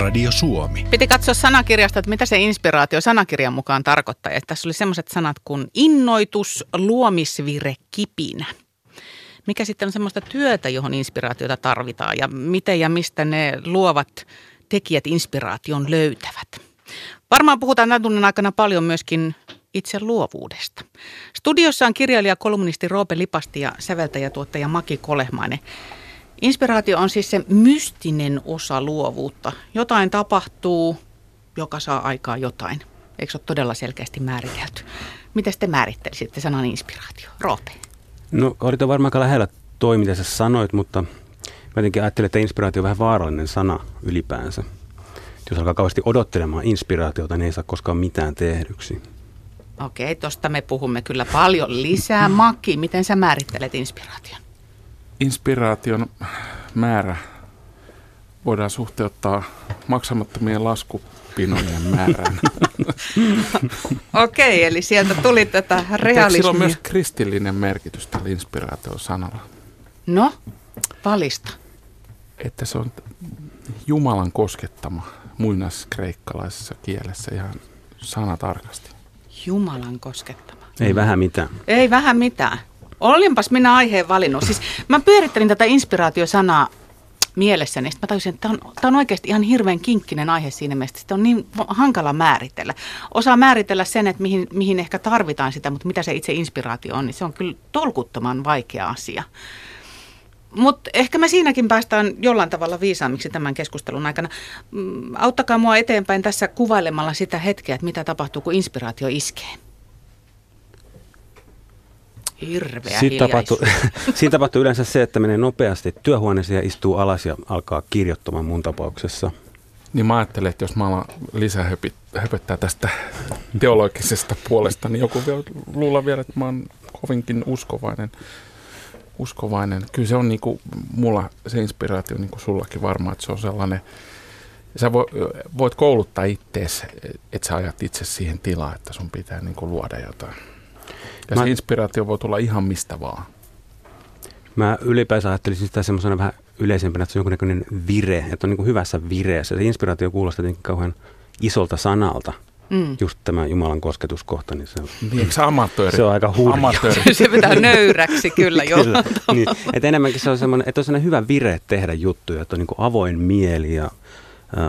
Radio Suomi. Piti katsoa sanakirjasta, että mitä se inspiraatio sanakirjan mukaan tarkoittaa. Että tässä oli sellaiset sanat kuin innoitus, luomisvire, kipinä. Mikä sitten on semmoista työtä, johon inspiraatiota tarvitaan ja miten ja mistä ne luovat tekijät inspiraation löytävät. Varmaan puhutaan tämän tunnin aikana paljon myöskin itse luovuudesta. Studiossa on kirjailija, kolumnisti Roope Lipasti ja säveltäjä, tuottaja Maki Kolehmainen. Inspiraatio on siis se mystinen osa luovuutta. Jotain tapahtuu, joka saa aikaa jotain. Eikö se ole todella selkeästi määritelty? Miten te määrittelisitte sanan inspiraatio? Roope. No olit varmaan aika lähellä toi, mitä sä sanoit, mutta mä jotenkin ajattelin, että inspiraatio on vähän vaarallinen sana ylipäänsä. Jos alkaa kauheasti odottelemaan inspiraatiota, niin ei saa koskaan mitään tehdyksi. Okei, tosta me puhumme kyllä paljon lisää. Maki, miten sä määrittelet inspiraation? Inspiraation määrä voidaan suhteuttaa maksamattomien laskupinojen määrään. Okei, eli sieltä tuli tätä realismia. sillä on myös kristillinen merkitys tällä inspiraatio-sanalla? No, valista. Että se on Jumalan koskettama muinaiskreikkalaisessa kielessä ihan sanatarkasti. Jumalan koskettama. Ei vähän mitään. Ei vähän mitään. Olinpas minä aiheen valinnut. Siis mä pyörittelin tätä inspiraatiosanaa mielessäni. Sitten mä tajusin, että tämä on, tää on oikeasti ihan hirveän kinkkinen aihe siinä mielessä. että Sitä on niin hankala määritellä. Osaa määritellä sen, että mihin, mihin ehkä tarvitaan sitä, mutta mitä se itse inspiraatio on, niin se on kyllä tolkuttoman vaikea asia. Mutta ehkä me siinäkin päästään jollain tavalla viisaammiksi tämän keskustelun aikana. Mm, Auttakaa mua eteenpäin tässä kuvailemalla sitä hetkeä, että mitä tapahtuu, kun inspiraatio iskee. Hirveä Siitä tapahtuu, hiljaisuus. siinä tapahtuu yleensä se, että menee nopeasti työhuoneeseen ja istuu alas ja alkaa kirjoittamaan mun tapauksessa. Niin mä ajattelen, että jos mä alan lisää höpöttää tästä teologisesta puolesta, niin joku voi luulla vielä, että mä oon kovinkin uskovainen. uskovainen. Kyllä se on niinku, mulla se inspiraatio, niin kuin sullakin varmaan, että se on sellainen, sä vo, voit kouluttaa ittees, että sä ajat itse siihen tilaan, että sun pitää niinku luoda jotain. Ja Mä- se inspiraatio voi tulla ihan mistä vaan. Mä ylipäänsä ajattelisin sitä semmoisena vähän yleisempänä, että se on jonkunnäköinen vire, että on niin kuin hyvässä vireessä. Se inspiraatio kuulostaa jotenkin kauhean isolta sanalta. Mm. Just tämä Jumalan kosketuskohta, niin se on, Niin, eikö se amatööri? se on aika hurja. Amatööri. Se pitää nöyräksi kyllä jo. Kyllä. niin, että enemmänkin se on semmoinen, että on sellainen hyvä vire tehdä juttuja, että on niin kuin avoin mieli ja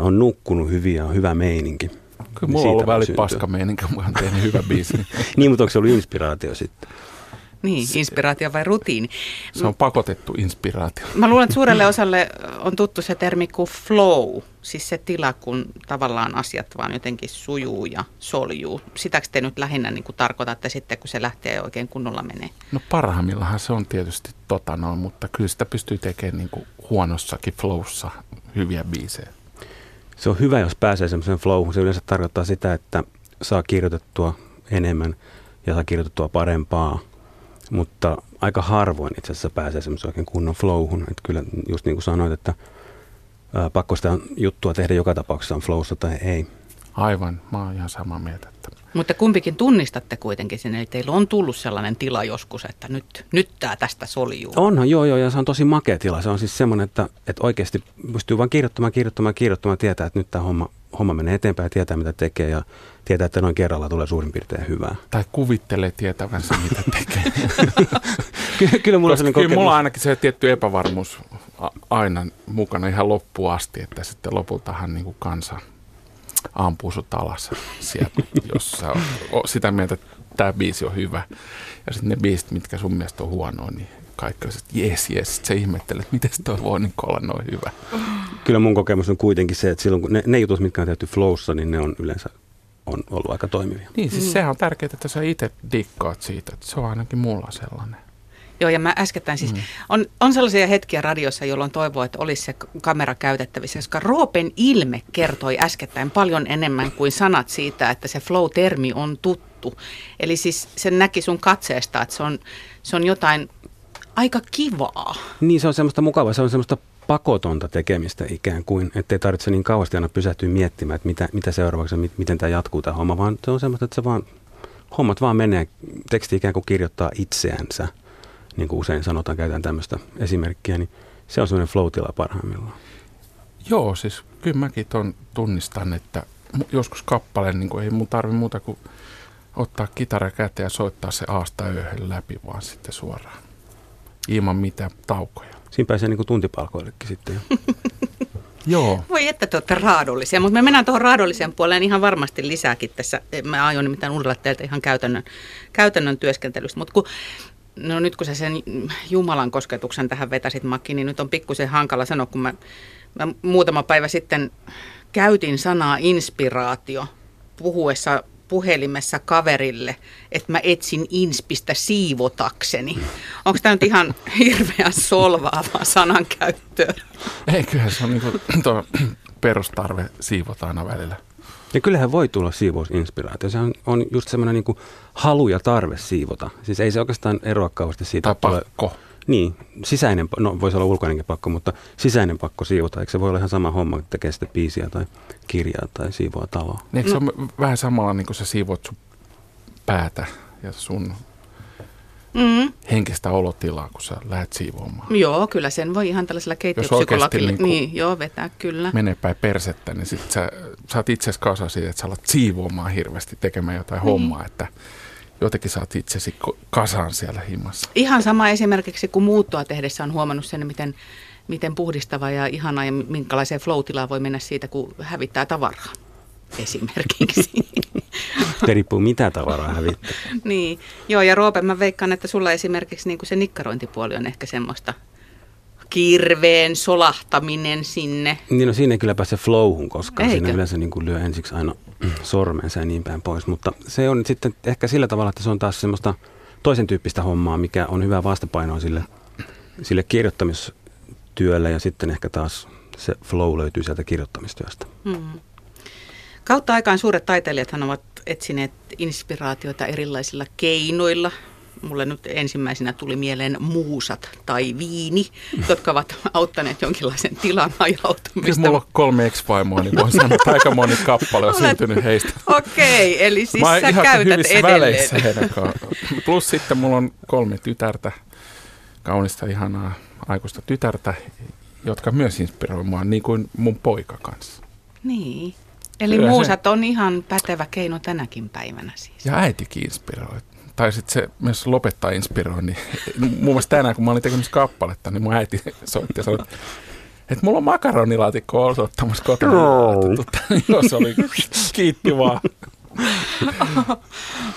on nukkunut hyvin ja on hyvä meininki. Kyllä mulla on ollut välit syntyä. paska meininkä, mä oon tehnyt hyvä biisi. Niin, mutta onko se ollut inspiraatio sitten? Niin, inspiraatio vai rutiini. Se on pakotettu inspiraatio. Mä luulen, että suurelle osalle on tuttu se termi kuin flow, siis se tila, kun tavallaan asiat vaan jotenkin sujuu ja soljuu. Sitäkö te nyt lähinnä niin kuin tarkoitatte sitten, kun se lähtee oikein kunnolla menee? No parhaimmillaan se on tietysti tota noin, mutta kyllä sitä pystyy tekemään niin kuin huonossakin flowssa hyviä biisejä. Se on hyvä, jos pääsee semmoiseen flowhun. Se yleensä tarkoittaa sitä, että saa kirjoitettua enemmän ja saa kirjoitettua parempaa. Mutta aika harvoin itse asiassa pääsee semmoisen oikein kunnon flowhun. Että kyllä just niin kuin sanoit, että ää, pakko sitä juttua tehdä joka tapauksessa on flowssa tai ei. Aivan, mä oon ihan samaa mieltä. Mutta kumpikin tunnistatte kuitenkin sen, eli teillä on tullut sellainen tila joskus, että nyt, nyt tämä tästä soljuu. Onhan, joo, joo, ja se on tosi makea tila. Se on siis semmoinen, että, että oikeasti pystyy vaan kirjoittamaan, kirjoittamaan, kirjoittamaan, tietää, että nyt tämä homma, homma menee eteenpäin ja tietää, mitä tekee ja tietää, että noin kerralla tulee suurin piirtein hyvää. tai kuvittelee tietävänsä, mitä tekee. Kyllä, kyllä mulla on Koska sellainen kyllä mulla on ainakin se tietty epävarmuus aina mukana ihan loppuun asti, että sitten lopultahan niin kuin kansa ampuu sut alas sieltä, jos sä oot sitä mieltä, että tämä biisi on hyvä. Ja sitten ne biisit, mitkä sun mielestä on huonoa, niin kaikki on, että jes, jes. Sitten sä ihmettelet, että miten toi voi niin olla noin hyvä. Kyllä mun kokemus on kuitenkin se, että silloin kun ne, ne jutut, mitkä on tehty flowssa, niin ne on yleensä on ollut aika toimivia. Niin, siis mm. sehän on tärkeää, että sä itse dikkaat siitä. Että se on ainakin mulla sellainen. Joo, ja mä äskettäin siis, mm. on, on sellaisia hetkiä radiossa, jolloin toivoo, että olisi se kamera käytettävissä, koska Roopen ilme kertoi äskettäin paljon enemmän kuin sanat siitä, että se flow-termi on tuttu. Eli siis sen näki sun katseesta, että se on, se on jotain aika kivaa. Niin se on semmoista mukavaa, se on semmoista pakotonta tekemistä ikään kuin, ettei tarvitse niin kauheasti aina pysähtyä miettimään, että mitä, mitä seuraavaksi, mit, miten tämä jatkuu tämä homma, vaan se on semmoista, että se vaan, hommat vaan menee, teksti ikään kuin kirjoittaa itseänsä, niin kuin usein sanotaan, käytetään tämmöistä esimerkkiä, niin se on semmoinen flow-tila parhaimmillaan. Joo, siis kyllä mäkin ton tunnistan, että joskus kappaleen niin ei mun tarvi muuta kuin ottaa kitara käteen ja soittaa se aasta yöhön läpi vaan sitten suoraan. Ilman mitään taukoja. Siinä pääsee niin kuin tuntipalkoillekin sitten jo. Joo. Voi että te olette raadollisia, mutta me mennään tuohon raadolliseen puoleen ihan varmasti lisääkin tässä. Mä aion nimittäin uudella teiltä ihan käytännön, käytännön työskentelystä, mutta kun No nyt kun sä sen Jumalan kosketuksen tähän vetäsit Makki, niin nyt on pikkusen hankala sanoa, kun mä, mä muutama päivä sitten käytin sanaa inspiraatio puhuessa puhelimessa kaverille, että mä etsin inspistä siivotakseni. Onko tämä nyt ihan hirveän solvaavaa sanankäyttöä? Ei, kyllä se on niin kuin, perustarve siivota aina välillä. Ja kyllähän voi tulla siivousinspiraatio. Se on, on just semmoinen niin halu ja tarve siivota. Siis ei se oikeastaan eroa kauheasti siitä. Tai pakko. Tulee, niin, sisäinen, no voisi olla ulkoinenkin pakko, mutta sisäinen pakko siivota. Eikö se voi olla ihan sama homma, että tekee sitä biisiä tai kirjaa tai siivoa taloa? Eikö no. se ole vähän samalla niin kuin sä siivoat sun päätä ja sun mm. henkistä olotilaa, kun sä lähdet siivoamaan. Joo, kyllä sen voi ihan tällaisella keittiöpsykologilla niin, niin, joo, vetää kyllä. Menee päin persettä, niin sit sä, sä oot itse kasa siitä, että sä alat siivoamaan hirveästi tekemään jotain niin. hommaa, että jotenkin saat itsesi kasaan siellä himmassa. Ihan sama esimerkiksi, kun muuttoa tehdessä on huomannut sen, miten, miten puhdistava ja ihana ja minkälaiseen flow voi mennä siitä, kun hävittää tavaraa esimerkiksi. Se riippuu mitä tavaraa hävittää. niin, joo ja Roope, mä veikkaan, että sulla esimerkiksi niin kuin se nikkarointipuoli on ehkä semmoista kirveen solahtaminen sinne. Niin no siinä ei kyllä pääse flowhun koskaan. Eikö? Siinä yleensä niin kuin lyö ensiksi aina sormensa ja niin päin pois. Mutta se on sitten ehkä sillä tavalla, että se on taas semmoista toisen tyyppistä hommaa, mikä on hyvä vastapainoa sille, sille kirjoittamistyölle ja sitten ehkä taas se flow löytyy sieltä kirjoittamistyöstä. Hmm. Kautta aikaan suuret taiteilijathan ovat etsineet inspiraatiota erilaisilla keinoilla. Mulle nyt ensimmäisenä tuli mieleen muusat tai viini, jotka ovat auttaneet jonkinlaisen tilan ajautumista. Kyllä mulla on kolme ex niin voin sanoa, että aika moni kappale on syntynyt heistä. Okei, okay, eli siis Mä sä ihan käytät edelleen. Plus sitten mulla on kolme tytärtä, kaunista, ihanaa aikuista tytärtä, jotka myös inspiroi mua, niin kuin mun poika kanssa. Niin. Eli Kyllä muusat se... on ihan pätevä keino tänäkin päivänä siis. Ja äitikin inspiroi. Tai sitten se myös lopettaa inspiroinnin. Muun muassa tänään, kun mä olin tekemässä kappaletta, niin mun äiti soitti ja sanoi, että mulla on makaronilaatikko osoittamassa kotona. Joo, se oli kiitti vaan.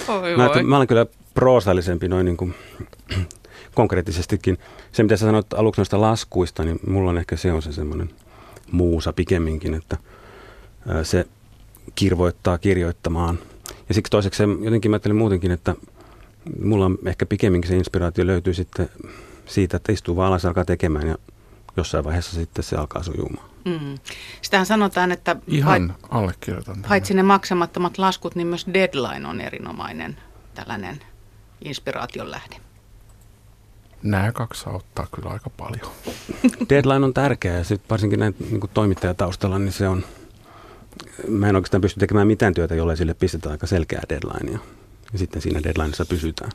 Oi mä, mä olen kyllä proosallisempi noin niin kuin konkreettisestikin. Se, mitä sä sanoit aluksi noista laskuista, niin mulla on ehkä se on se semmoinen muusa pikemminkin, että – se kirvoittaa kirjoittamaan. Ja siksi toiseksi se, jotenkin mä ajattelin muutenkin, että mulla on ehkä pikemminkin se inspiraatio löytyy sitten siitä, että istuu vaan alas alkaa tekemään ja jossain vaiheessa sitten se alkaa sujumaan. Mm. Sitähän sanotaan, että Ihan allekirjoitan paitsi ne maksamattomat laskut, niin myös deadline on erinomainen tällainen inspiraation lähde. Nämä kaksi auttaa kyllä aika paljon. Deadline on tärkeä ja sitten varsinkin näin niin toimittajataustalla, niin se on – mä en oikeastaan pysty tekemään mitään työtä, jolle sille pistetään aika selkeää deadlinea. Ja sitten siinä deadlineissa pysytään.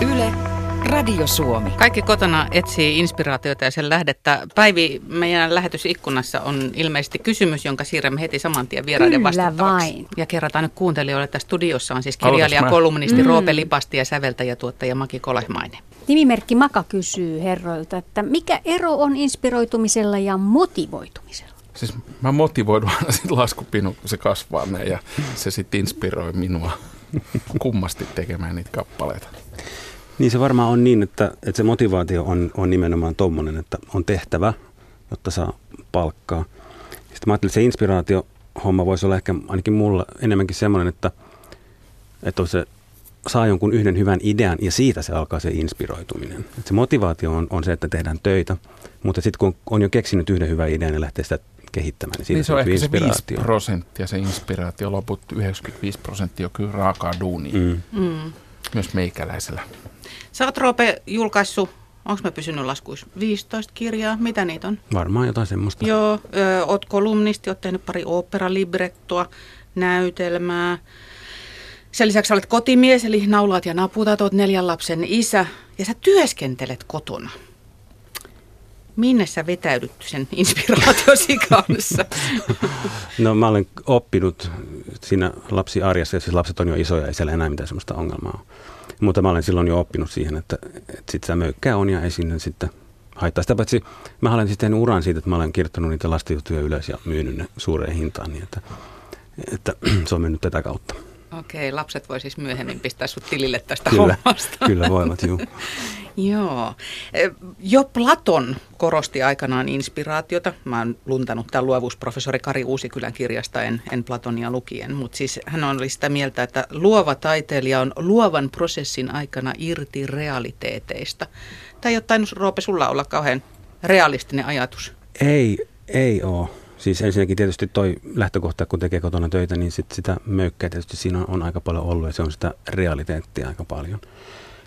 Yle Radio Suomi. Kaikki kotona etsii inspiraatiota ja sen lähdettä. Päivi, meidän lähetysikkunassa on ilmeisesti kysymys, jonka siirrämme heti saman tien vieraiden Kyllä vastattavaksi. Vain. Ja kerrotaan nyt kuuntelijoille, että studiossa on siis kirjailija, kolumnisti mm. Roope Lipasti ja säveltäjä, tuottaja Maki Kolehmainen. Nimimerkki Maka kysyy herroilta, että mikä ero on inspiroitumisella ja motivoitumisella? Siis mä motivoidun aina sitten laskupinu, kun se kasvaa ne ja se sitten inspiroi minua kummasti tekemään niitä kappaleita. Niin se varmaan on niin, että, että se motivaatio on, on nimenomaan tuommoinen, että on tehtävä, jotta saa palkkaa. Sitten mä ajattelin, että se inspiraatio-homma voisi olla ehkä ainakin mulla enemmänkin semmoinen, että, että on se saa jonkun yhden hyvän idean ja siitä se alkaa se inspiroituminen. Et se motivaatio on, on se, että tehdään töitä, mutta sitten kun on jo keksinyt yhden hyvän idean ja lähtee sitä kehittämään, niin siitä niin se on ehkä se 5 prosenttia se inspiraatio, loput 95 prosenttia on kyllä raakaa duunia. Mm. Mm. Myös meikäläisellä. Sä oot Roope julkaissut, onko me pysynyt laskuissa, 15 kirjaa, mitä niitä on? Varmaan jotain semmoista. Joo, ö, oot kolumnisti, oot tehnyt pari oopperalibrettoa, näytelmää. Sen lisäksi olet kotimies, eli naulaat ja naputat, oot neljän lapsen isä ja sä työskentelet kotona. Minne sä vetäydyt sen inspiraatiosi kanssa? No mä olen oppinut siinä lapsiarjessa, siis lapset on jo isoja, ei siellä enää mitään sellaista ongelmaa ole. Mutta mä olen silloin jo oppinut siihen, että, että sit se möykkää on ja ei sinne sitten haittaa. Sitä paitsi mä olen sitten uran siitä, että mä olen kirjoittanut niitä lastenjuttuja ylös ja myynyt ne suureen hintaan niin, että, että se on mennyt tätä kautta. Okei, lapset voi siis myöhemmin pistää sut tilille tästä Kyllä, hommasta. kyllä voivat, juu. Joo. E, Jo Platon korosti aikanaan inspiraatiota. Mä oon luntanut tämän luovuusprofessori Kari Uusikylän kirjasta, en, en Platonia lukien. Mutta siis hän oli sitä mieltä, että luova taiteilija on luovan prosessin aikana irti realiteeteista. Tai jotain, Roope, sulla olla kauhean realistinen ajatus. Ei, ei ole. Siis ensinnäkin tietysti toi lähtökohta, kun tekee kotona töitä, niin sit sitä möykkää tietysti siinä on, on aika paljon ollut ja se on sitä realiteettia aika paljon.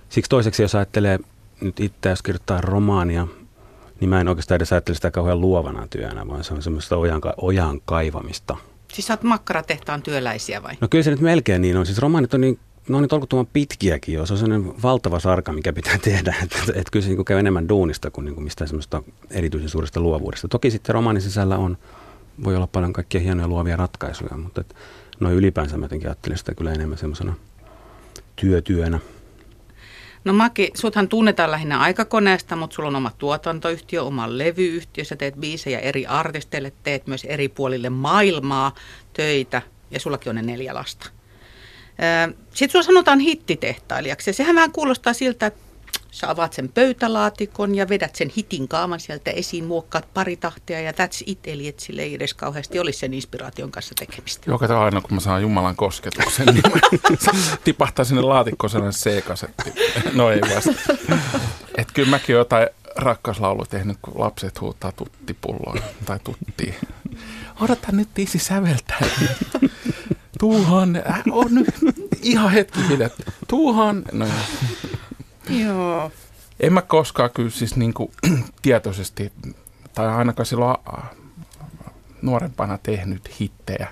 Siksi toiseksi, jos ajattelee nyt itse, jos kirjoittaa romaania, niin mä en oikeastaan edes ajattele sitä kauhean luovana työnä, vaan se on semmoista ojan, ojan kaivamista. Siis sä oot makkaratehtaan työläisiä vai? No kyllä se nyt melkein niin on. Siis romaanit on niin, ne on niin tolkuttoman pitkiäkin jo. Se on sellainen valtava sarka, mikä pitää tehdä. Että et, et kyllä se niin käy enemmän duunista kuin, niin kuin mistään semmoista erityisen suuresta luovuudesta. Toki sitten romaanin sisällä on, voi olla paljon kaikkia hienoja luovia ratkaisuja, mutta et, no ylipäänsä mä jotenkin ajattelen sitä kyllä enemmän semmoisena työtyönä. No Maki, suthan tunnetaan lähinnä aikakoneesta, mutta sulla on oma tuotantoyhtiö, oma levyyhtiö, sä teet biisejä eri artisteille, teet myös eri puolille maailmaa töitä ja sullakin on ne neljä lasta. Sitten sulla sanotaan hittitehtailijaksi ja sehän vähän kuulostaa siltä, että sä avaat sen pöytälaatikon ja vedät sen hitin kaaman sieltä esiin, muokkaat pari tahtia ja that's it, eli et sille ei edes kauheasti olisi sen inspiraation kanssa tekemistä. Joka aina, kun mä saan Jumalan kosketuksen, niin tipahtaa sinne laatikkoon sellainen C-kasetti. No ei vasta. Että kyllä mäkin jotain rakkauslaulu tehnyt, kun lapset huutaa tuttipulloa tai tuttiin. Odota nyt tiisi säveltää. Tuuhan, äh, on nyt ihan hetki hiljaa. Tuuhan, no joo. Joo. En mä koskaan kyllä siis niin kuin, tietoisesti, tai ainakaan silloin nuorempana tehnyt hittejä.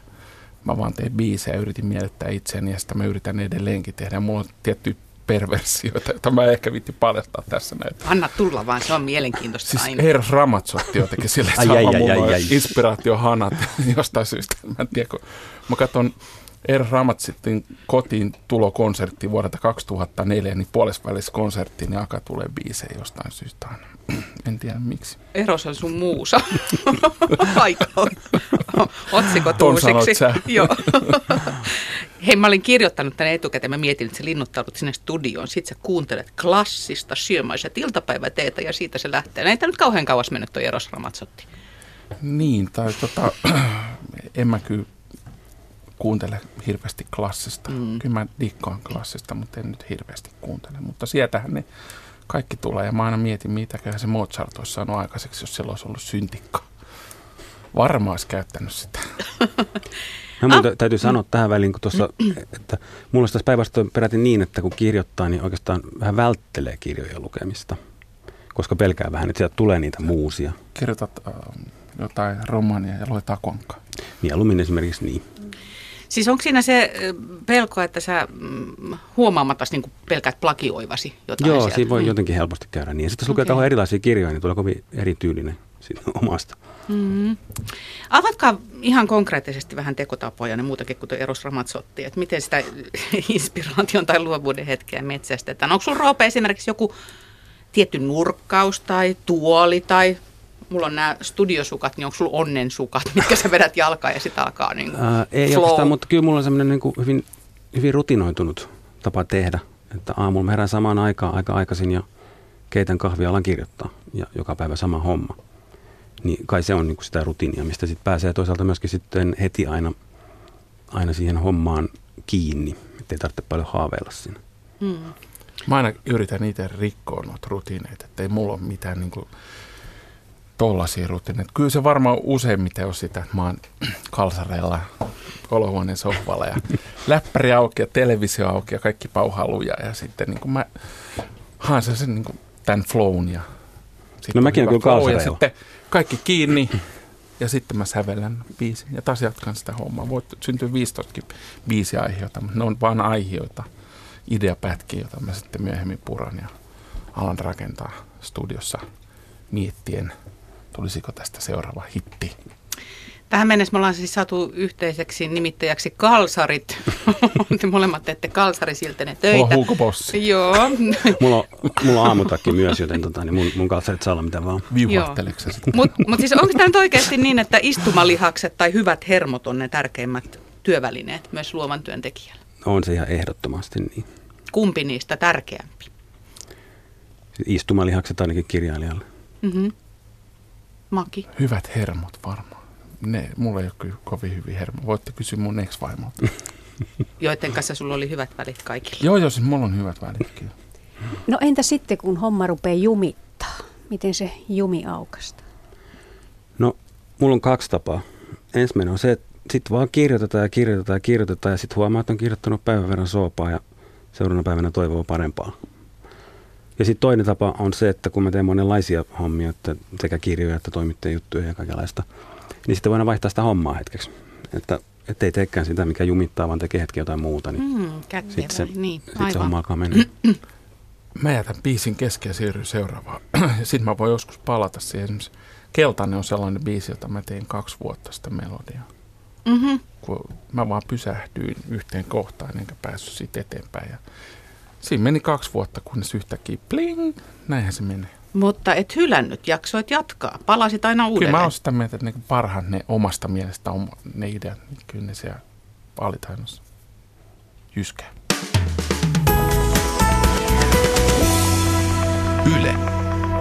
Mä vaan tein biisejä ja yritin miellyttää itseäni ja sitä mä yritän edelleenkin tehdä. Ja mulla on tiettyjä perversioita, joita mä ehkä vitti paljastaa tässä näin. Anna tulla vaan, se on mielenkiintoista Siis aina. Eros Ramazzotti jotenkin sille, että Ai, sama ai, ai, mulla ai, ai. inspiraatiohanat jostain syystä. Mä en tiedä, kun mä katson Eros Ramazzottin kotiin tulokonsertti vuodelta 2004, niin puolesvälissä konserttiin niin alkaa tulee biisejä jostain syystä aina. En tiedä miksi. Eros on sun muusa. Paikalla. Otsikko Ton uusiksi. Joo. Hei, mä olin kirjoittanut tänne etukäteen. Mä mietin, että sä linnoittaudut sinne studioon. Sitten sä kuuntelet klassista syömäiset iltapäiväteetä ja siitä se lähtee. Ei tämä nyt kauhean kauas mennyt toi Eros Ramazzotti. Niin, tai tota, en mä kyllä kuuntele hirveästi klassista. Mm. Kyllä mä dikkaan klassista, mutta en nyt hirveästi kuuntele. Mutta sieltähän ne kaikki tulee ja mä aina mietin, mitäköhän se Mozart olisi saanut aikaiseksi, jos sillä olisi ollut syntikka. Varmaan olisi käyttänyt sitä. Mä mun tä- täytyy sanoa tähän väliin, kun tuossa, että mulla olisi tässä päinvastoin peräti niin, että kun kirjoittaa, niin oikeastaan vähän välttelee kirjojen lukemista. Koska pelkää vähän, että sieltä tulee niitä muusia. Kirjoitat äh, jotain romania ja luet akonkaa. Mieluummin esimerkiksi niin. Siis onko siinä se pelko, että sä mm, huomaamatta niin pelkät plagioivasi jotain Joo, sieltä? siinä voi Mm. jotenkin helposti käydä niin. Sitten jos lukee Okei. kauhean erilaisia kirjoja, niin tulee kovin erityylinen siitä omasta. Mm-hmm. Avatkaa ihan konkreettisesti vähän tekotapoja ja muutakin kuin tuo Eros Ramazzotti, että miten sitä inspiraation tai luovuuden hetkeä metsästetään. Onko sulla Roope esimerkiksi joku tietty nurkkaus tai tuoli tai mulla on nämä studiosukat, niin onko sulla onnensukat, mitkä sä vedät jalkaan ja sitten alkaa niin kuin Ää, ei flow. oikeastaan, mutta kyllä mulla on semmoinen niin hyvin, hyvin rutinoitunut tapa tehdä. Että aamulla mä herään samaan aikaan aika aikaisin ja keitän kahvia alan kirjoittaa ja joka päivä sama homma. Niin kai se on niin kuin sitä rutiinia, mistä sitten pääsee toisaalta myöskin sitten heti aina, aina siihen hommaan kiinni, ettei tarvitse paljon haaveilla siinä. Mm. Mä aina yritän itse rikkoa noita rutiineita, että ei mulla ole mitään niin kuin, tollaisia rutiineita. Kyllä se varmaan useimmiten on sitä, että mä oon kalsareilla olohuoneen sohvalla ja läppäri auki ja televisio auki ja kaikki pauhaa lujaa ja sitten niin kuin mä haen sen, sen niin kuin tämän flown ja sitten No on mäkin olen kyllä ja sitten kaikki kiinni ja sitten mä sävellän biisin ja taas jatkan sitä hommaa. Voit syntyä 15 biisiaiheita, mutta ne on vaan aiheita, ideapätkiä, joita mä sitten myöhemmin puran ja alan rakentaa studiossa miettien, tulisiko tästä seuraava hitti. Tähän mennessä me ollaan siis saatu yhteiseksi nimittäjäksi kalsarit. Te molemmat teette kalsarisiltene töitä. Mulla on. Joo. Mulla on, mulla on aamutakki myös, joten tota, niin mun, mun kalsarit saa olla mitä vaan. Viuhatteleeko sä sitten? Mutta mut siis onko tämä nyt oikeasti niin, että istumalihakset tai hyvät hermot on ne tärkeimmät työvälineet myös luovan työntekijällä? On se ihan ehdottomasti niin. Kumpi niistä tärkeämpi? Istumalihakset ainakin kirjailijalle. Mm-hmm. Maki. Hyvät hermot varmaan. Ne, mulla ei ole kyllä kovin hyviä hermoja. Voitte kysyä mun ex-vaimolta. joiden kanssa sulla oli hyvät välit kaikilla. joo, joo, siis mulla on hyvät välit kyllä. No entä sitten, kun homma rupeaa jumittaa? Miten se jumi aukasta? No, mulla on kaksi tapaa. Ensimmäinen on se, että sitten vaan kirjoitetaan ja kirjoitetaan ja kirjoitetaan ja sitten huomaa, että on kirjoittanut päivän verran soopaa ja seuraavana päivänä toivoo parempaa. Ja sitten toinen tapa on se, että kun mä teen monenlaisia hommia, että sekä kirjoja että toimittajien juttuja ja kaikenlaista, niin sitten voidaan vaihtaa sitä hommaa hetkeksi. Että ei teekään sitä, mikä jumittaa, vaan tekee hetki jotain muuta. Niin Mm, sitten se, niin, sit se homma alkaa mennä. Mä jätän biisin kesken ja siirryn seuraavaan. Sitten mä voin joskus palata siihen. Esimerkiksi Keltainen on sellainen biisi, jota mä tein kaksi vuotta sitä melodiaa. Mm-hmm. Kun mä vaan pysähdyin yhteen kohtaan enkä päässyt siitä eteenpäin. Ja siinä meni kaksi vuotta, kunnes yhtäkkiä pling, näinhän se menee. Mutta et hylännyt, jaksoit jatkaa. Palasit aina Kyllä uudelleen. mä oon sitä mieltä, että ne parhaat ne omasta mielestä oma, ne ideat, niin kyllä ne siellä vaalitainossa jyskää. Yle.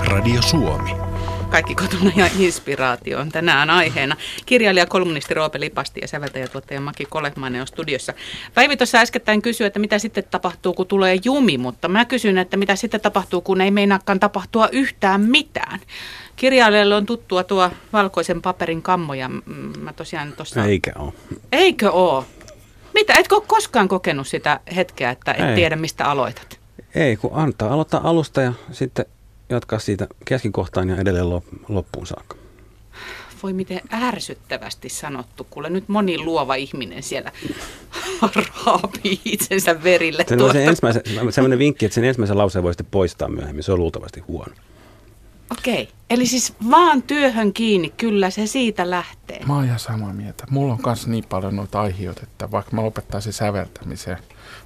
Radio Suomi. Kaikki kotona ja inspiraatio on tänään aiheena. Kirjailija, kolumnisti Roope Lipasti ja säveltäjä tuottaja Maki Kolehmainen on studiossa. Päivi tuossa äskettäin kysyi, että mitä sitten tapahtuu, kun tulee jumi, mutta mä kysyn, että mitä sitten tapahtuu, kun ei meinaakaan tapahtua yhtään mitään. Kirjailijalle on tuttua tuo valkoisen paperin kammo ja mä tosiaan tuossa... Eikä ole. Eikö oo? Mitä, etkö ole koskaan kokenut sitä hetkeä, että et Ei. tiedä mistä aloitat? Ei, kun antaa aloittaa alusta ja sitten jatkaa siitä keskikohtaan ja edelleen lop- loppuun saakka. Voi miten ärsyttävästi sanottu, kuule nyt moni luova ihminen siellä raapii itsensä verille. Sen on se ensimmäisen, sellainen vinkki, että sen ensimmäisen lauseen voi sitten poistaa myöhemmin. Se on luultavasti huono. Okei, eli siis vaan työhön kiinni, kyllä se siitä lähtee. Mä oon ihan samaa mieltä. Mulla on myös niin paljon noita aiheita, että vaikka mä lopettaisin säveltämisen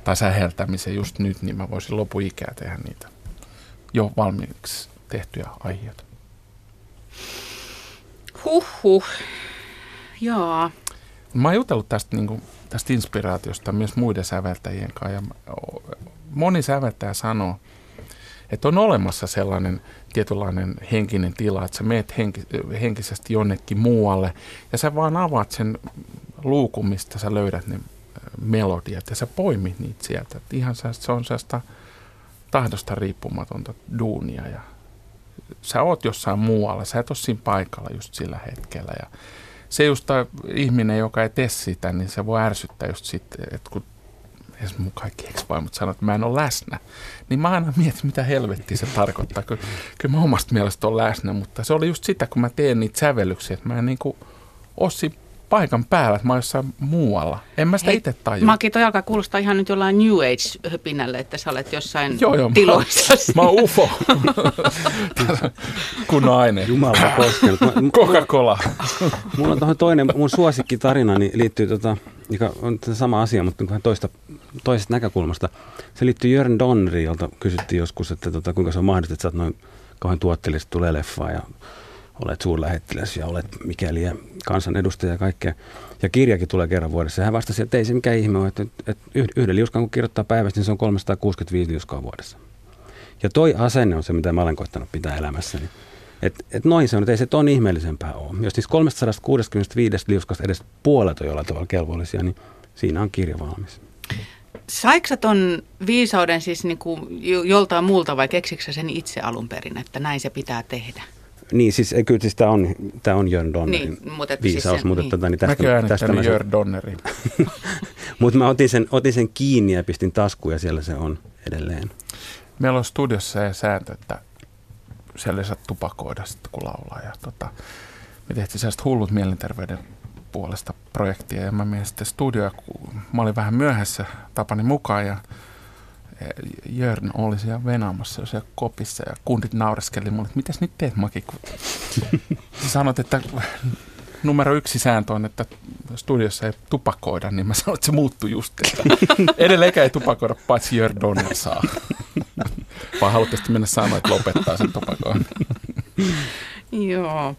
tai säheltämisen just nyt, niin mä voisin lopuikää tehdä niitä jo valmiiksi tehtyjä aiheita. Huhhuh. Joo. Mä oon jutellut tästä, niin kuin, tästä inspiraatiosta myös muiden säveltäjien kanssa. Ja moni säveltäjä sanoo, että on olemassa sellainen tietynlainen henkinen tila, että sä meet henki, henkisesti jonnekin muualle ja sä vaan avaat sen luukun, mistä sä löydät ne melodiat ja sä poimit niitä sieltä. Et ihan se, on sellaista tahdosta riippumatonta duunia ja sä oot jossain muualla, sä et ole siinä paikalla just sillä hetkellä ja se just ihminen, joka ei tee sitä, niin se voi ärsyttää just sitten, että kun edes mun kaikki ex-vaimot sanoo, että mä en ole läsnä, niin mä aina mietin, mitä helvettiä se tarkoittaa. Kyllä, kyllä mä omasta mielestä on läsnä, mutta se oli just sitä, kun mä teen niitä sävellyksiä, että mä en niinku ole siinä paikan päällä, että mä oon jossain muualla. En mä sitä itse tajua. Maki, toi alkaa kuulostaa ihan nyt jollain New Age-höpinälle, että sä olet jossain Joo, joo, mä, tiloissa. mä oon ufo. Kunnon aine. Jumala koskenut. Mä- m- Coca-Cola. Mulla on tuohon toinen, mun suosikkitarina niin liittyy, tota, joka on tämä sama asia, mutta vähän toista, toisesta näkökulmasta. Se liittyy Jörn Donneriin, jolta kysyttiin joskus, että tota, kuinka se on mahdollista, että sä oot noin kauhean tuotteellisesti tulee leffaa ja olet suurlähettiläs ja olet mikäli ja kansanedustaja ja kaikkea. Ja kirjakin tulee kerran vuodessa. Ja hän vastasi, että ei se mikään ihme ole, että, että yh- yhden liuskan kun kirjoittaa päivästä, niin se on 365 liuskaa vuodessa. Ja toi asenne on se, mitä mä olen koittanut pitää elämässäni. Et, et noin se on, että ei se ton ihmeellisempää ole. Jos siis 365 liuskasta edes puolet on jollain tavalla kelvollisia, niin siinä on kirja valmis. Saiko ton viisauden siis niinku jo- joltain muulta vai keksikö sen itse alun perin, että näin se pitää tehdä? Niin, siis ei, kyllä siis tämä on, tää on Jörn Donnerin Niin, mutta että viisaus, siis mutta, niin. tota, niin tästä, Mäkin tästä mä sen, Jörn Donnerin. mutta mä otin sen, otin sen kiinni ja pistin taskuun ja siellä se on edelleen. Meillä on studiossa se sääntö, että siellä ei saa tupakoida sitten, kun laulaa. Ja tota, me tehtiin sellaista hullut mielenterveyden puolesta projektia ja mä menin sitten studioon, kun mä olin vähän myöhässä tapani mukaan ja Jörn oli siellä venaamassa siellä kopissa ja kundit naureskeli mulle, että mitäs nyt teet Maki? Kun sanot, että numero yksi sääntö on, että studiossa ei tupakoida, niin mä sanoin, että se muuttuu just, että edelleenkään ei tupakoida, paitsi Jörn Donner saa. Vaan haluaisi mennä sanoa, että lopettaa sen tupakoinnin. Joo.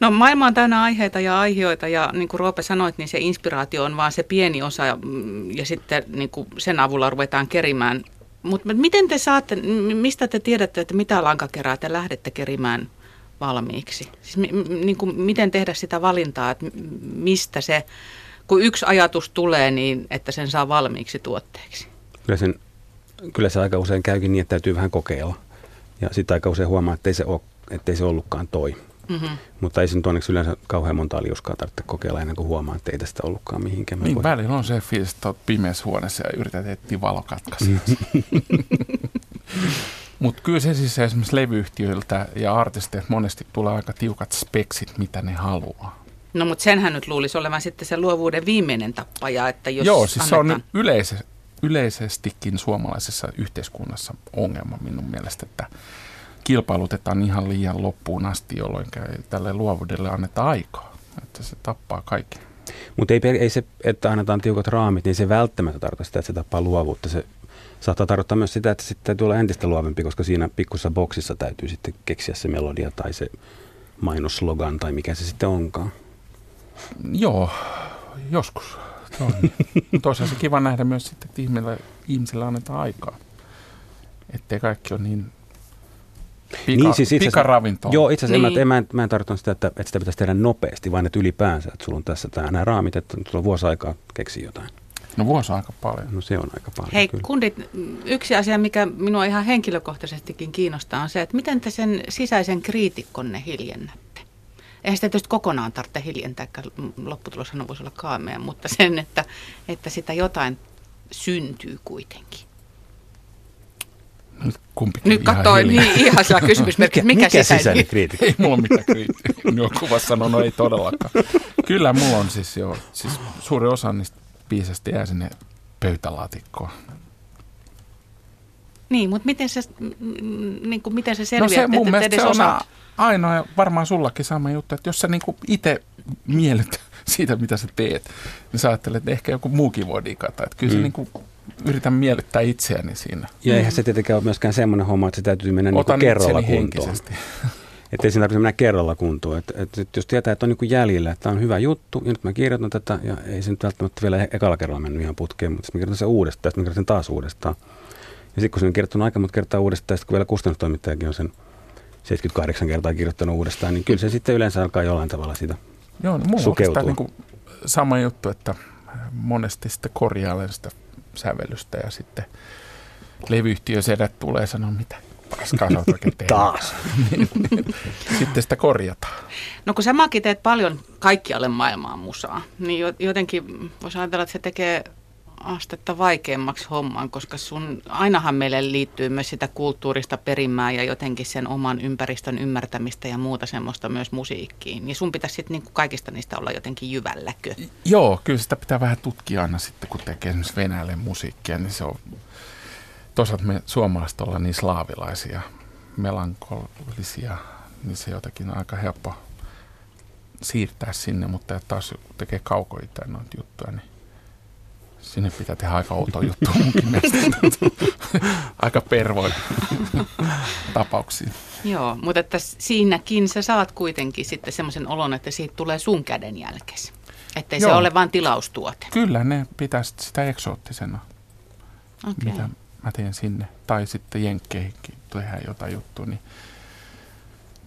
No maailma on täynnä aiheita ja aiheita ja niin kuin Roope sanoit, niin se inspiraatio on vaan se pieni osa mm, ja sitten niin kuin sen avulla ruvetaan kerimään. Mutta miten te saatte, mistä te tiedätte, että mitä lankakerää te lähdette kerimään valmiiksi? Siis mi, niin kuin, miten tehdä sitä valintaa, että mistä se, kun yksi ajatus tulee, niin että sen saa valmiiksi tuotteeksi? Kyllä, sen, kyllä se aika usein käykin niin, että täytyy vähän kokeilla. Ja sitten aika usein huomaa, että ei se, ole, että ei se ollutkaan toi. Mm-hmm. Mutta ei se nyt onneksi yleensä kauhean monta liuskaa tarvitse kokeilla ennen kuin huomaa, että ei tästä ollutkaan mihinkään. Niin, välillä on se fiilis, että olet pimeässä huoneessa ja yrität etsiä valokatkaisua. Mutta kyllä se siis esimerkiksi levyyhtiöiltä ja artisteilta monesti tulee aika tiukat speksit, mitä ne haluaa. No mutta senhän nyt luulisi olevan sitten se luovuuden viimeinen tappaja, että jos Joo, siis annetaan... se on yleise, yleisestikin suomalaisessa yhteiskunnassa ongelma minun mielestä, että kilpailutetaan ihan liian loppuun asti, jolloin tälle luovuudelle annetaan aikaa. Että se tappaa kaikki. Mutta ei, ei se, että annetaan tiukat raamit, niin se välttämättä tarkoita sitä, että se tappaa luovuutta. Se saattaa tarkoittaa myös sitä, että sitten täytyy olla entistä luovempi, koska siinä pikkussa boksissa täytyy sitten keksiä se melodia tai se mainoslogan tai mikä se sitten onkaan. Joo, joskus. Toisaalta se kiva nähdä myös sitten, että ihmisille, ihmisille annetaan aikaa. Ettei kaikki ole niin Pika, niin, siis itse asiassa, Joo, itse asiassa niin. en, mä, en, mä en tarkoita sitä, että, että sitä pitäisi tehdä nopeasti, vaan että ylipäänsä, että sulla on tässä tämä, nämä raamit, että sulla on vuosi aikaa keksiä jotain. No vuosi aika paljon. No se on aika paljon. Hei kyllä. kundit, yksi asia, mikä minua ihan henkilökohtaisestikin kiinnostaa, on se, että miten te sen sisäisen kriitikkonne hiljennätte. Eihän sitä tietysti kokonaan tarvitse hiljentää, lopputuloshan voisi olla kaamea, mutta sen, että, että sitä jotain syntyy kuitenkin. Nyt kumpikin Nyt katsoin, niin ihan saa kysymysmerkki, mikä, mikä sisäinen, sisäinen kriitikko? Ei mulla ole mitään kriitikkoa. Minun kuvassa sanoo, no ei todellakaan. Kyllä mulla on siis jo, siis suuri osa niistä biisistä jää sinne pöytälaatikkoon. Niin, mutta miten se, niin kuin, miten se selviää? No se mun mielestä se on ainoa ja varmaan sullakin sama juttu, että jos sä niin itse miellyt siitä, mitä sä teet, niin sä ajattelet, että ehkä joku muukin voi digata. Että kyllä mm. se niin kuin yritän miellyttää itseäni siinä. Ja eihän se tietenkään ole myöskään semmoinen homma, että se täytyy mennä niin kerralla kuntoon. Että ei siinä tarvitse mennä kerralla kuntoon. Että, että jos tietää, että on niin jäljellä, että tämä on hyvä juttu, ja nyt mä kirjoitan tätä, ja ei se nyt välttämättä vielä ekalla kerralla mennyt ihan putkeen, mutta sitten mä kirjoitan sen uudestaan, sitten mä kirjoitan sen taas uudestaan. Ja sitten kun se on kirjoittanut aika monta kertaa uudestaan, sitten kun vielä kustannustoimittajakin on sen 78 kertaa kirjoittanut uudestaan, niin kyllä se sitten yleensä alkaa jollain tavalla sitä Joo, no mulla on niin kuin sama juttu, että monesti sitten korjailen sitä sävellystä ja sitten levyyhtiö sedät tulee sanoa, mitä paskaa sä oikein Taas. Sitten sitä korjataan. No kun sä Maki teet paljon kaikkialle maailmaan musaa, niin jotenkin voisi ajatella, että se tekee astetta vaikeammaksi homman, koska sun, ainahan meille liittyy myös sitä kulttuurista perimää ja jotenkin sen oman ympäristön ymmärtämistä ja muuta semmoista myös musiikkiin. Niin sun pitäisi sitten niinku kaikista niistä olla jotenkin jyvälläkö? Joo, kyllä sitä pitää vähän tutkia aina sitten, kun tekee esimerkiksi Venäjälle musiikkia, niin se on toisaalta me suomalaiset ollaan niin slaavilaisia, melankolisia, niin se jotenkin aika helppo siirtää sinne, mutta taas tekee kaukoitään noita juttuja, niin sinne pitää tehdä aika outo juttu aika pervoin tapauksia. Joo, mutta että siinäkin sä saat kuitenkin sitten semmoisen olon, että siitä tulee sun käden jälkeen. Että se ole vain tilaustuote. Kyllä, ne pitää sitä eksoottisena, okay. mitä mä teen sinne. Tai sitten Jenkkeihinkin tehdään jotain juttua, niin,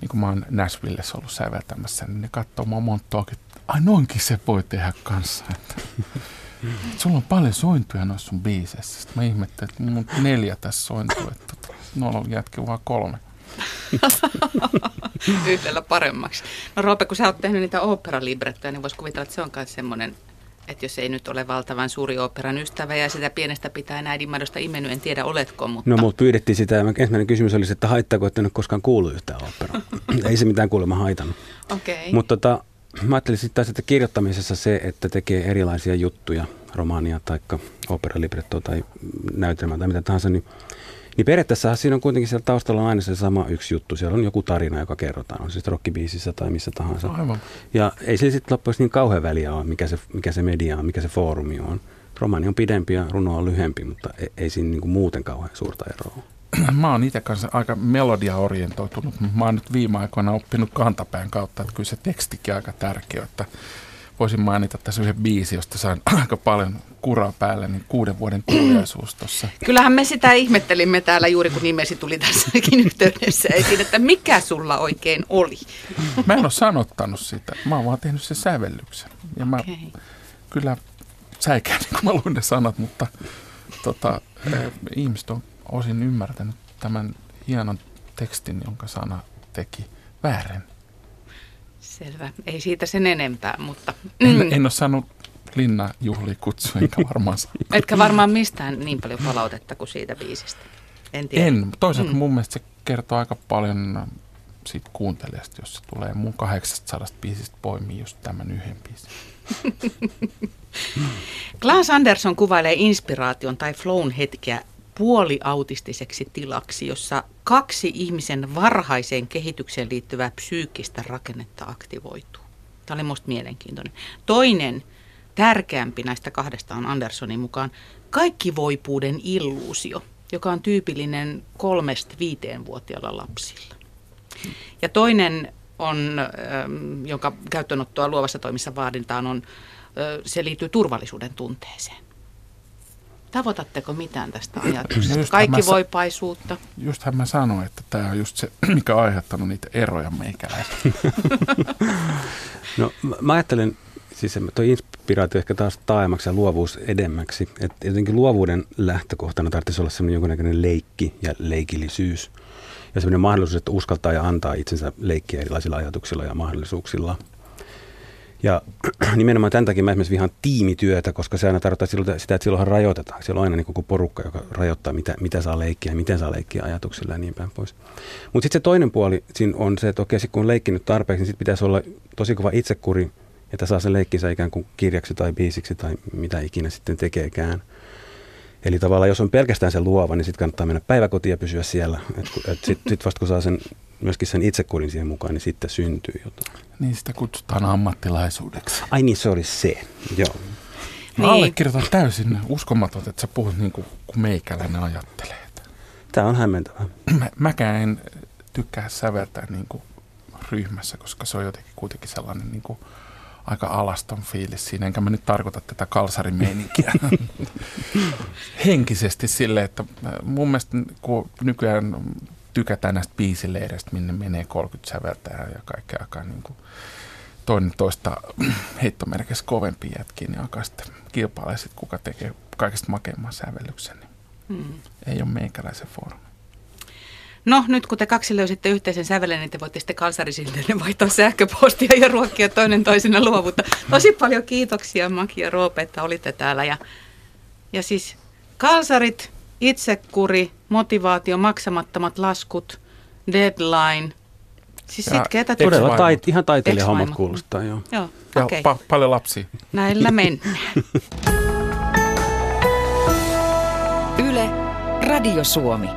niin kuin mä oon Nashvillessä ollut säveltämässä, niin ne katsoo mua monttoakin, että ai noinkin se voi tehdä kanssa. Että, sulla on paljon sointuja noissa sun biiseissä. Sitten mä ihmettelin, että on neljä tässä sointua, että tota, noilla on jätkä vaan kolme. Yhdellä paremmaksi. No Roope, kun sä oot tehnyt niitä oopperalibrettoja, niin vois kuvitella, että se on myös semmoinen että jos ei nyt ole valtavan suuri operan ystävä ja sitä pienestä pitää äidinmadosta imennyt, en tiedä oletko, mutta... No mut pyydettiin sitä ja ensimmäinen kysymys oli, että haittaako, että en ole koskaan kuullut yhtään operaa. ei se mitään kuulemma haitannut. Okay. Mutta tota, mä ajattelin sitten taas, että kirjoittamisessa se, että tekee erilaisia juttuja, romaania tai operalibrettoa tai näytelmää tai mitä tahansa, niin, niin periaatteessa siinä on kuitenkin siellä taustalla on aina se sama yksi juttu. Siellä on joku tarina, joka kerrotaan, on se sitten rockibiisissä tai missä tahansa. Aivan. Ja ei sillä sitten loppujen niin kauhean väliä ole, mikä se, mikä se media on, mikä se foorumi on. Romaani on pidempi ja runo on lyhempi, mutta ei, ei siinä niin kuin muuten kauhean suurta eroa. Mä oon itse kanssa aika melodia-orientoitunut. Mä oon nyt viime aikoina oppinut kantapään kautta, että kyllä se tekstikin aika tärkeä, että voisin mainita tässä yhden biisi, josta sain aika paljon kuraa päälle, niin kuuden vuoden kuuliaisuus tuossa. Kyllähän me sitä ihmettelimme täällä juuri, kun nimesi tuli tässäkin yhteydessä esiin, että mikä sulla oikein oli. Mä en ole sanottanut sitä, mä oon vaan tehnyt sen sävellyksen. Ja mä Okay. kyllä säikään, kun mä luin ne sanat, mutta tota, eh, ihmiset on osin ymmärtänyt tämän hienon tekstin, jonka sana teki väärin. Selvä. Ei siitä sen enempää, mutta En, en ole saanut Linna juhli kutsua, enkä varmaan saa. etkä varmaan mistään niin paljon palautetta kuin siitä biisistä. En tiedä. En. Toisaalta Mm. mun mielestä se kertoo aika paljon siitä kuuntelijasta, jos se tulee mun 800 biisistä poimii just tämän yhden biisin. Klaas Andersson kuvailee inspiraation tai flown hetkeä puoliautistiseksi tilaksi, jossa kaksi ihmisen varhaiseen kehitykseen liittyvää psyykkistä rakennetta aktivoituu. Tämä oli minusta mielenkiintoinen. Toinen, tärkeämpi näistä kahdesta on Anderssonin mukaan kaikkivoipuuden illuusio, joka on tyypillinen kolmesta viiteen vuotiailla lapsilla. Ja toinen on, ähm, jonka käyttöönottoa luovassa toimissa vaaditaan, on, ö, se liittyy turvallisuuden tunteeseen. Tavoitatteko mitään tästä ajatuksesta? just Kaikki mä sa- voipaisuutta. Justhän mä sanoin, että tämä on just se, mikä on aiheuttanut niitä eroja meikäläisiä. No mä- ajattelen, siis se- toi inspiraatio ehkä taas taaemmaksi ja luovuus edemmäksi. Että jotenkin luovuuden lähtökohtana tarvitsisi olla semmoinen jonkunnäköinen leikki ja leikillisyys. Ja semmoinen mahdollisuus, että uskaltaa ja antaa itsensä leikkiä erilaisilla ajatuksilla ja mahdollisuuksilla. Ja nimenomaan tämän takia mä esimerkiksi vihaan tiimityötä, koska se aina tarkoittaa sitä, että silloinhan rajoitetaan. Siellä on aina niin koko porukka, joka rajoittaa, mitä, mitä saa leikkiä ja miten saa leikkiä ajatuksilla ja niin päin pois. Mutta sitten se toinen puoli siinä on se, että okei, kun on leikkinyt tarpeeksi, niin sitten pitäisi olla tosi kova itsekuri, että saa sen leikkinsä ikään kuin kirjaksi tai biisiksi tai mitä ikinä sitten tekeekään. Eli tavallaan jos on pelkästään se luova, niin sitten kannattaa mennä päiväkotiin ja pysyä siellä. Sitten sit, sit vasta kun saa sen, myöskin sen itsekurin siihen mukaan, niin sitten syntyy jotain. Niin sitä kutsutaan ammattilaisuudeksi. Ai niin, se oli se. Joo. Mä Niin. allekirjoitan täysin uskomaton, että sä puhut niin kuin, kuin meikäläinen ajattelee. Tämä on hämmentävää. Mä, mäkään en tykkää säveltää niin kuin ryhmässä, koska se on jotenkin kuitenkin sellainen niin kuin aika alaston fiilis siinä. Enkä mä nyt tarkoita tätä kalsarimeininkiä henkisesti sille, että äh, mun mielestä kun nykyään tykätään näistä biisileireistä, minne menee 30 säveltäjää ja kaikkea aikaa niin kuin toinen toista heittomerkissä kovempia jätkiä, niin alkaa sitten kilpailla sit, kuka tekee kaikista makeimman sävellyksen. Niin Hmm. ei ole meikäläisen foorumi. No nyt kun te kaksi löysitte yhteisen sävelen, niin te voitte sitten kalsarisilteille vaihtaa sähköpostia ja ruokkia toinen toisena luovuutta. Tosi paljon kiitoksia Maki ja Roope, että olitte täällä. Ja, ja siis kalsarit, itsekuri, motivaatio, maksamattomat laskut, deadline. Siis Ja sitkeätä Todella työtä. tait, ihan taiteilijahommat kuulostaa, joo. Joo, Ja okei. Okay. pa- paljon lapsia. Näillä mennään. Yle, Radio Suomi.